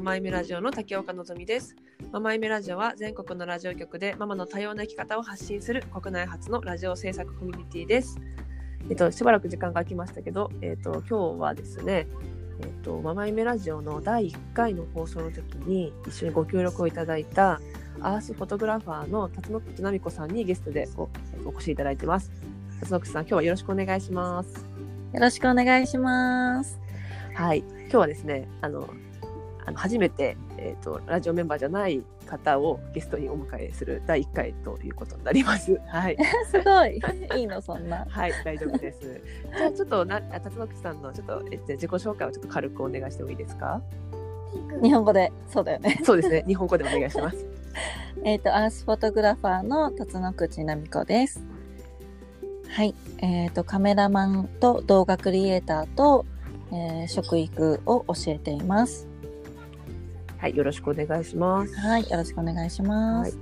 ママイメラジオの竹岡のぞみです。ママイメラジオは全国のラジオ局でママの多様な生き方を発信する国内初のラジオ制作コミュニティです。えっとしばらく時間が空きましたけどえっと今日はですねえっとママイメラジオの第1回の放送の時に一緒にご協力をいただいたアースフォトグラファーの辰野口奈美子さんにゲストでおお越しいただいてます。辰野口さん今日はよろしくお願いします。よろしくお願いします。はい、今日はですね、あの、あの初めて、えっ、と、ラジオメンバーじゃない方をゲストにお迎えする第1回ということになります。はい、すごい。いいの、そんな。はい、大丈夫です。じゃあ、ちょっとな、あ辰野口さんの、ちょっと、えっと、自己紹介をちょっと軽くお願いしてもいいですか？日本語で、そうだよね。そうですね、日本語でお願いします。えっと、アースフォトグラファーの辰野口奈美子です。はい。えっ、と、カメラマンと動画クリエイターと、えー食育を教えています。はい、よろしくお願いします。はい。よろしくお願いします。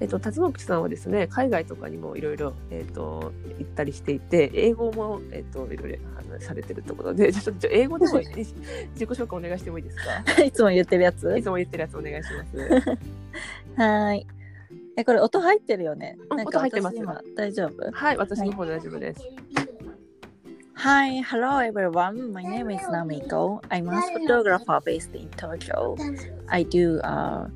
えっと、辰野口さんはですね、海外とかにもいろいろ、えっと、行ったりしていて、英語も、えっと、いろいろあのされてるってことで、じゃあちょっと英語でもいい？自己紹介お願いしてもいいですか？いつも言ってるやつ？いつも言ってるやつお願いします。はい。え、これ音入ってるよね？うんなんか音入ってます大丈夫？はい、私の方で大丈夫です。Hi, hello everyone. My name is Namiko. I'm a photographer based in Tokyo. I do uh,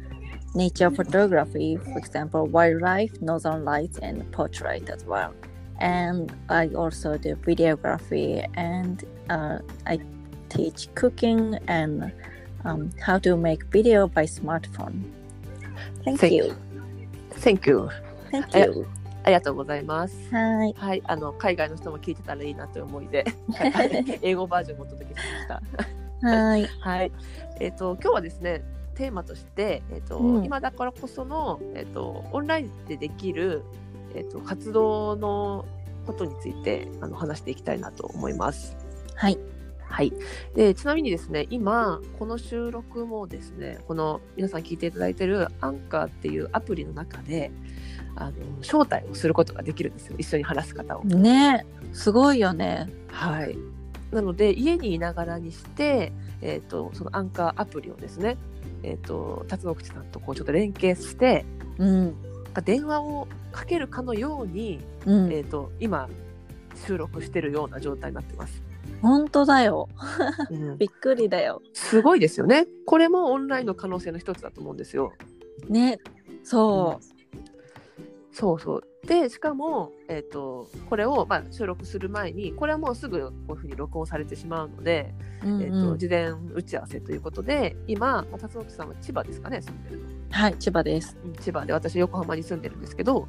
nature photography, for example, wildlife, northern lights, and portrait as well. And I also do videography and uh, I teach cooking and um, how to make video by smartphone. Thank Thank you. Thank you. Thank え you. ありがとうございます。はい。はい、あの海外の人も聞いてたらいいなという思いで、は い英語バージョンをお届けしました。はい。はい、えっ、と今日はですね、テーマとして、えっ、と、うん今だからこそのえっ、とオンラインでできるえっ、と活動のことについてあの話していきたいなと思います。はい。はい、でちなみにですね今この収録もですねこの皆さん聞いていただいてるアンカーっていうアプリの中であの招待をすることができるんですよ一緒に話す方を。ねすごいよね。はい、なので家にいながらにして、えー、とそのアンカーアプリをですね、えー、と辰野口さんとこうちょっと連携してうん。電話をかけるかのように、うん。えー、と今収録してるような状態になってます。本当だよ。うんびっくりだよ。すごいですよね。これもオンラインの可能性の一つだと思うんですよ。ね、そそうそう。で、しかも、えっ、と、これを、まあ、収録する前に、これはもうすぐこういうふうに録音されてしまうので、う。うんえっ、と、うん事前打ち合わせということで、今、まあ辰野さんは千葉ですかね、住んでるの。はい、千葉です。うん千葉で、私、横浜に住んでるんですけど、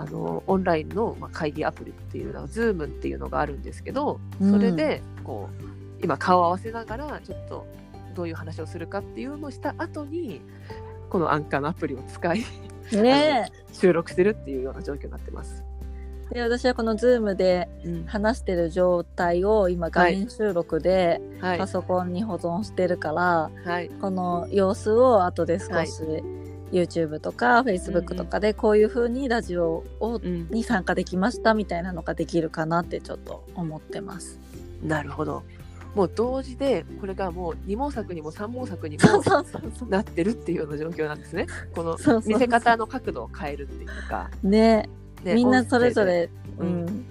あの、オンラインの、まあ、会議アプリっていうのは、 Zoom っていうのがあるんですけど、それで、こう、今、顔を合わせながら、ちょっと、どういう話をするかっていうのをした後に、このアンカーのアプリを使い、ね収録してるっていうような状況になってます。え。で、私はこの Zoom でうん話してる状態を今画面収録ではいパ。ソコンに保存してるから、はい。この様子を後で少し YouTube とか Facebook とかでこういう風にラジオをうん。に参加できましたみたいなのができるかなってちょっと思ってます。なるほど。もう同時で、これがもう二毛作にも三毛作にも。なってるっていうような状況なんですね。この見せ方の角度を変えるっていうか。ねねみんなそれぞ。れ、ううんん、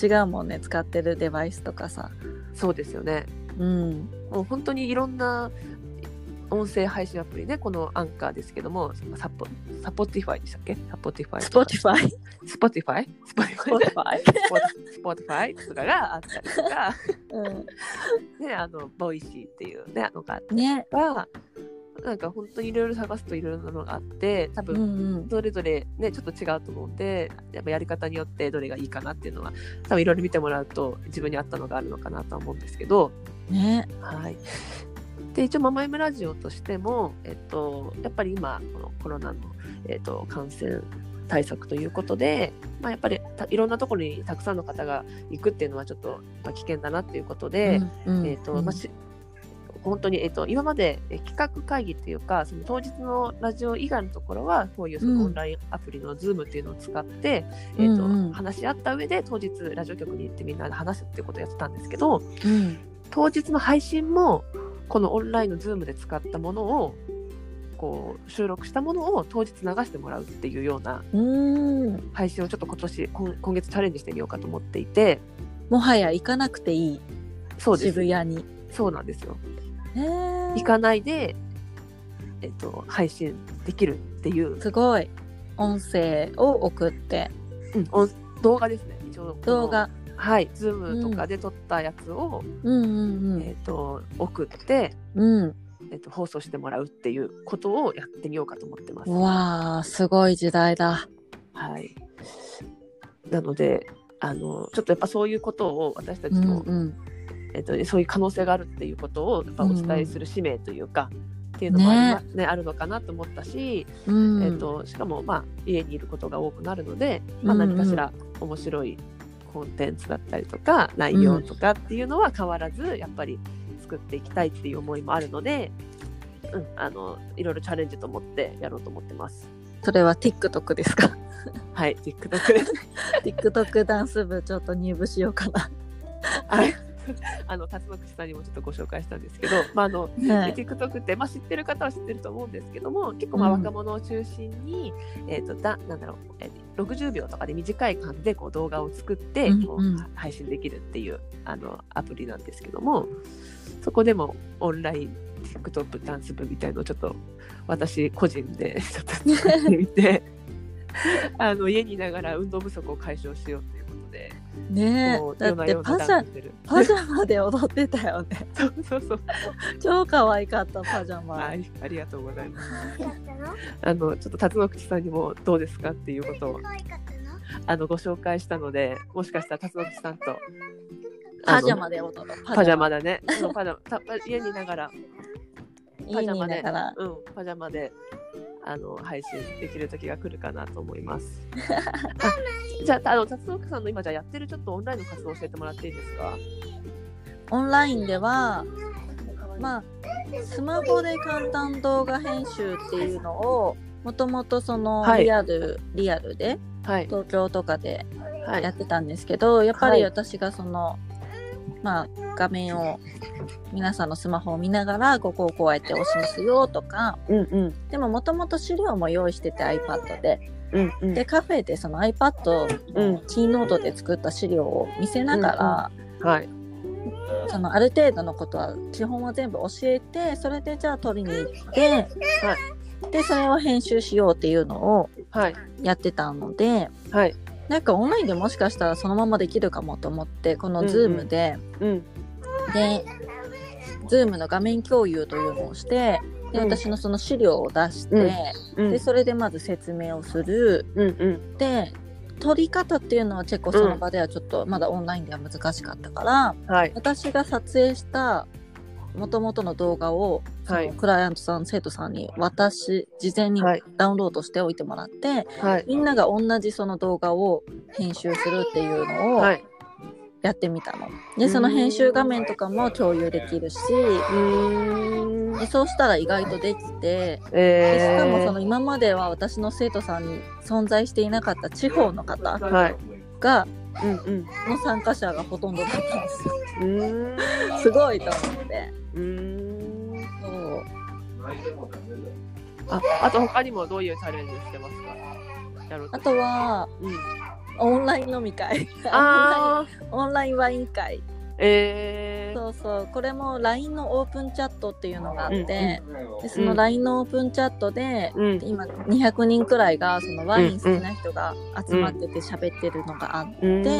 違うもんね使ってるデバイスとかさ。そうですよね。うん。もう本当にいろんな音声配信アプリね、このアンカーですけども、サポサポティファイでしたっけ？サポティファイ。スポティファイスポティファイ Spotify? スポティファイとかがあったりとか、うね、あの、 Voicy っていうね、のがあったん、ね。りとか、なんか本当にいろいろ探すといろいろなのがあって、多う分。それぞれね、ちょっと違うと思うんで、やっぱやり方によってどれがいいかなっていうのは、多分いろいろ見てもらうと自分に合ったのがあるのかなとは思うんですけど、ね。はい。で、一応、ママイムラジオとしても、えっと、やっぱり今、このコロナの、えっと、感染対策ということで、まあ、やっぱりたいろんなところにたくさんの方が行くっていうのはちょっと、まあ、危険だなっていうことで、うんうん。えっと、まあ、し本当に、えっと、今までえ企画会議っていうか、その当日のラジオ以外のところは、こういうそうん。のオンラインアプリの Zoom っていうのを使って、えっとうんうん。話し合った上で、当日ラジオ局に行ってみんなで話すっていうことをやってたんですけど、うん。当日の配信もこのオンラインの Zoom で使ったものをこう収録したものを当日流してもらうっていうような。配信をちょっと今年今今月チャレンジしてみようかと思っていてもはや行かなくていい。そうです渋谷に。そうなんですよ行かないで、えっと、配信できるっていう、すごい。音声を送って、うん音動画ですね一応動画。はい、Zoom とかで撮ったやつを、うんうんうん。えっと送って、うん。えっと放送してもらうっていうことをやってみようかと思ってます。うわあ、すごい時代だ。はい、なのであのちょっとやっぱそういうことを私たちうんも、うん。えっと、そういう可能性があるっていうことをやっぱお伝えする使命というか、っていうのもありますねあるのかなと思ったし、うん。えっと、しかも、まあ、家にいることが多くなるので、まあ、うんうん何かしら面白いコンテンツだったりとか内容とかっていうのは変わらずやっぱり作っていきたいっていう思いもあるので、うん、あのいろいろチャレンジと思ってやろうと思ってます。それは TikTok ですか？はい、TikTok です。TikTok ダンス部ちょっと入部しようかな。はい あの辰野口さんにもちょっとご紹介したんですけど、まああのね TikTok って、まあ、知ってる方は知ってると思うんですけども結構まあうん若者を中心に、えー、とだなんだろう、えー60秒とかで短い間でこう動画を作って、うんこううん配信できるっていうあのアプリなんですけどもそこでもオンライン TikTok ダンス部みたいのをちょっと私個人でちょっと作ってみて あの家にいながら運動不足を解消しようということで。ねこうだってパジャパジャマで踊ってたよね。そうそうそう超可愛かったパジャマ。はい、ありがとうございます。あのちょっと辰野口さんにもどうですかっていうことをあのご紹介したので、もしかしたら辰野口さんとパジャあマで踊る。のパジャマだね。そうパジャマた家にいながらパ家にいジャマで、ながら。うんパジャマであの配信できる時が来るかなと思います。あ じゃああの辰野口さんの今じゃあやってるちょっとオンラインの活動を教えてもらっていいですか？オンラインでは、まあ、スマホで簡単動画編集っていうのを、もともとそのはいリアル、リアルではい東京とかではいやってたんですけど、やっぱりはい私がその、まあ、画面を皆さんのスマホを見ながらここをこうやって押しますよとか。うんうん。でももともと資料も用意してて iPad で。うんうん。でカフェでその iPad うん。のキーノートで作った資料を見せながら、はい。そのある程度のことは基本は全部教えてそれでじゃあ取りに行って、でそれを編集しようっていうのをはい。やってたのではいなんかオンラインでもしかしたらそのままできるかもと思ってこのうんうん Zoom で、うん。で Zoom の画面共有というのをしてでうん。私のその資料を出して、うん。でそれでまず説明をする。うんうん。で撮り方っていうのは結構その場ではちょっとまだオンラインでは難しかったから、はい。私が撮影した元々の動画をクライアントさん、生徒さんに渡し事前にはい。ダウンロードしておいてもらって、はい。みんなが同じその動画を編集するっていうのをはい。やってみたの。でその編集画面とかも共有できるしでそうしたら意外とできてでえー、しかもその今までは私の生徒さんに存在していなかった地方の方はい。がうんうん。の参加者がほとんどだったんですよ。すごいと思って。うーんそう。ああと他にもどういうチャレンジしてますか？あとはうん。オンライン飲み会。オンラインワイン会。えー、そうそうこれも LINE のオープンチャットっていうのがあって、うんでその LINE のオープンチャットで、うん。今200人くらいがそのワイン好きな人が集まってて喋ってるのがあって、で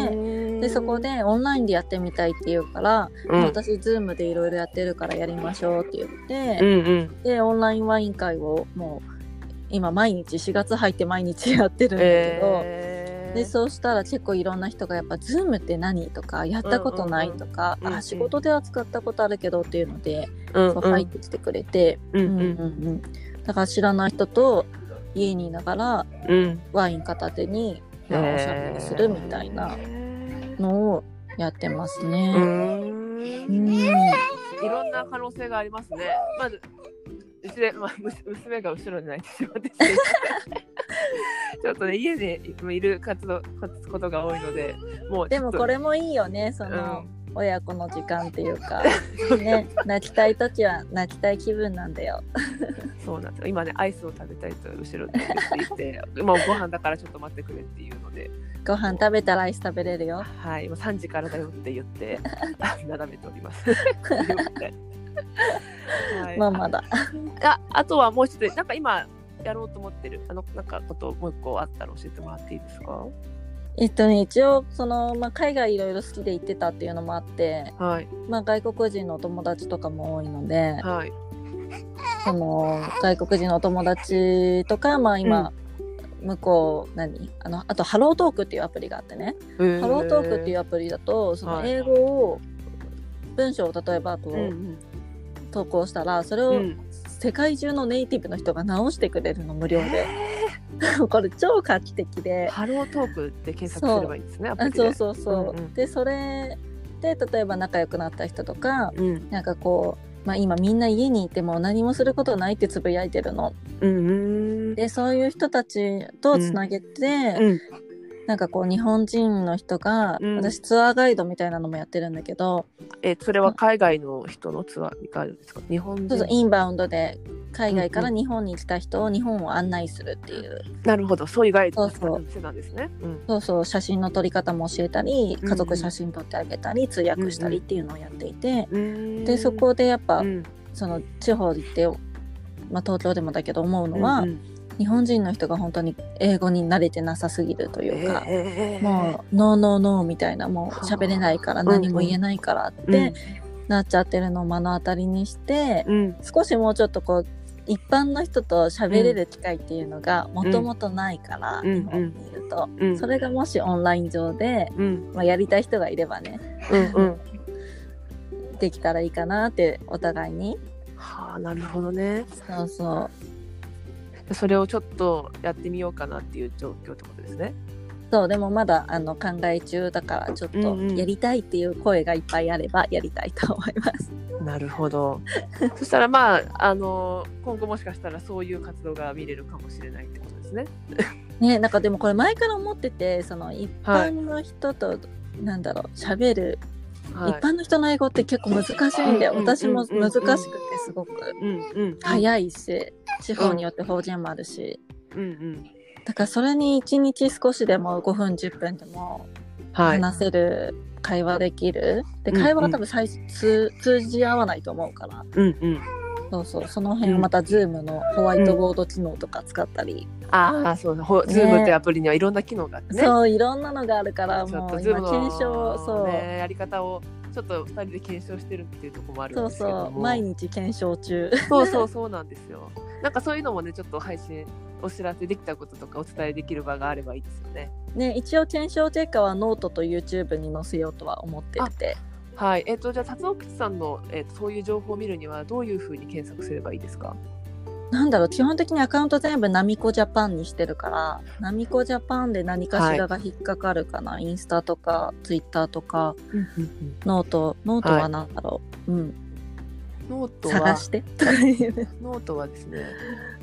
でそこでオンラインでやってみたいって言うから、うん。私 Zoom でいろいろやってるからやりましょうって言って、うんうん。でオンラインワイン会をもう今毎日4月入って毎日やってるんだけど、えー。でそうしたら結構いろんな人がやっぱ Zoom って何とかやったことないとか、うんうんうんあ仕事では使ったことあるけどっていうので、うんそう入ってきてくれて、うんうん。うんうんだから知らない人と家にいながらうん。ワイン片手に、まあおしゃべりするみたいなのをやってますうね。ーうんんいろんな可能性がありますね。まず、うちで、まあ、む娘が後ろに泣いてしまって ちょっとね、家でいる活動、ことが多いので、もう。でもこれもいいよねその、親子の時間っていうか ね泣きたい時は泣きたい気分なんだよそうなんですよ。今ねアイスを食べたいと後ろで言っていて もうご飯だからちょっと待ってくれっていうので。ご飯食べたらアイス食べれるよ。はい今3時からだよって言って 並べております。はい、まあまだ。ああとはもう一つなんか今やろうと思ってるあのなんかこともう一個あったら教えてもらっていいですか？えっとね一応その、まあ、海外いろいろ好きで行ってたっていうのもあって、はい。まあ、外国人のお友達とかも多いのではいその外国人のお友達とか、まあ、今、向こう何？あのあとハロートークっていうアプリがあってね。ハハロートークっていうアプリだとそのはい。英語を文章を例えばこう、うんうん。投稿したらそれをうん。世界中のネイティブの人が直してくれるの無料で。これ超画期的で。ハロートークって検索すればいいんですねアプあリで。そうそうそう、うんうん。でそれで例えば仲良くなった人とかうん。なんかこう、まあ、今みんな家にいても何もすることないってつぶやいてるの。うんうん。でそういう人たちとつなげて、うんなんかこう日本人の人が、うん。私ツアーガイドみたいなのもやってるんだけど、えそれは海外の人のツアーガイドですか？日本人インバウンドで海外からうん日本に来た人を日本を案内するっていう、なるほど。そういうガイドのそうそう。店なんですね。うん。そうそう。写真の撮り方も教えたりうん。家族写真撮ってあげたり、通訳したりっていうのをやっていて、うんでそこでやっぱ、うん。その地方行って、まあ、東京でもだけど思うのは、うんうん日本人の人が本当に英語に慣れてなさすぎるというか、えーもうノーノーノーみたいなもう喋れないからはあ何も言えないからってなっちゃってるのを目の当たりにして、うん。うん少しもうちょっとこう一般の人と喋れる機会っていうのがもともとないから、うん。日本にいると、うん。それがもしオンライン上で、うん。まあ、やりたい人がいればねうんうん。できたらいいかなってお互いに。はあなるほどね。そうそうそれをちょっとやってみようかなっていう状況ってことですね。そうでもまだあの考え中だからちょっとうんうんやりたいっていう声がいっぱいあればやりたいと思います。なるほど。そしたらまああの今後もしかしたらそういう活動が見れるかもしれないってことですね。ねなんかでもこれ前から思っててその一般の人と、なんだろう喋る、はい、一般の人の英語って結構難しいんだよ、うんうん私もうんうん難しくてすごくうんうん早いし地方によって方言もあるし、うんうん。だからそれに1日少しでも5分10分でもはい。話せる、会話できる。でうんうん。会話が多分最初通通じ合わないと思うから。うんうん。そうそう。その辺をまた Zoom のホワイトボード機能とか使ったり、ああそうだ。ほズームっていうアプリにはいろんな機能があってね。そういろんなのがあるからもう今検証そう、ねやり方をちょっと二人で検証してるっていうところもあるんそうですけども。そう毎日検証中そうそうそうなんですよ。なんかそういうのもねちょっと配信お知らせできたこととかお伝えできる場があればいいですよね。ね一応検証結果はノートと YouTube に載せようとは思っててはい。えっ、とじゃあ辰野口さんのえっ、とそういう情報を見るにはどういうふうに検索すればいいですか？なんだろう基本的にアカウント全部ナミコジャパンにしてるからナミコジャパンで何かしらが引っかかるかな、インスタとかツイッターとか。note note は何だろう、うん。ノートは探して。ノートはですね。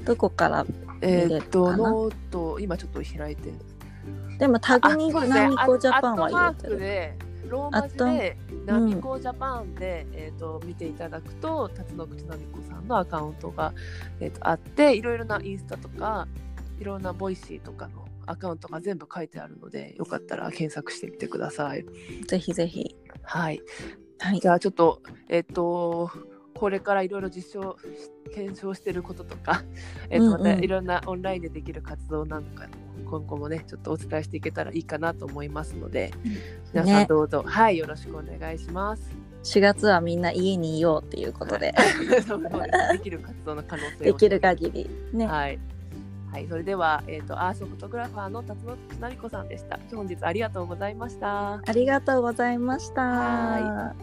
どこからえっ、見れるとノート今ちょっと開いて。でもタグにナミコジャパンは入れてるローマ字でナミコジャパンで、えっ、と見ていただくと辰野口ナミコさんのアカウントがえっ、とあっていろいろなインスタとかいろんな Voicy とかのアカウントが全部書いてあるのでよかったら検索してみてください。ぜひぜひはい。はいじゃあちょっとえっ、とこれからいろいろ実証検証してることとか、えっとうんうんまたいろんなオンラインでできる活動なんかも今後もねちょっとお伝えしていけたらいいかなと思いますので皆さんねどうぞ、はいよろしくお願いします。4月はみんな家にいようっていうことで できる活動の可能性をできる限りねはい。はい、それでは、えっ、と、アースフォトグラファーの辰野口成子さんでした。本日ありがとうございました。ありがとうございました。は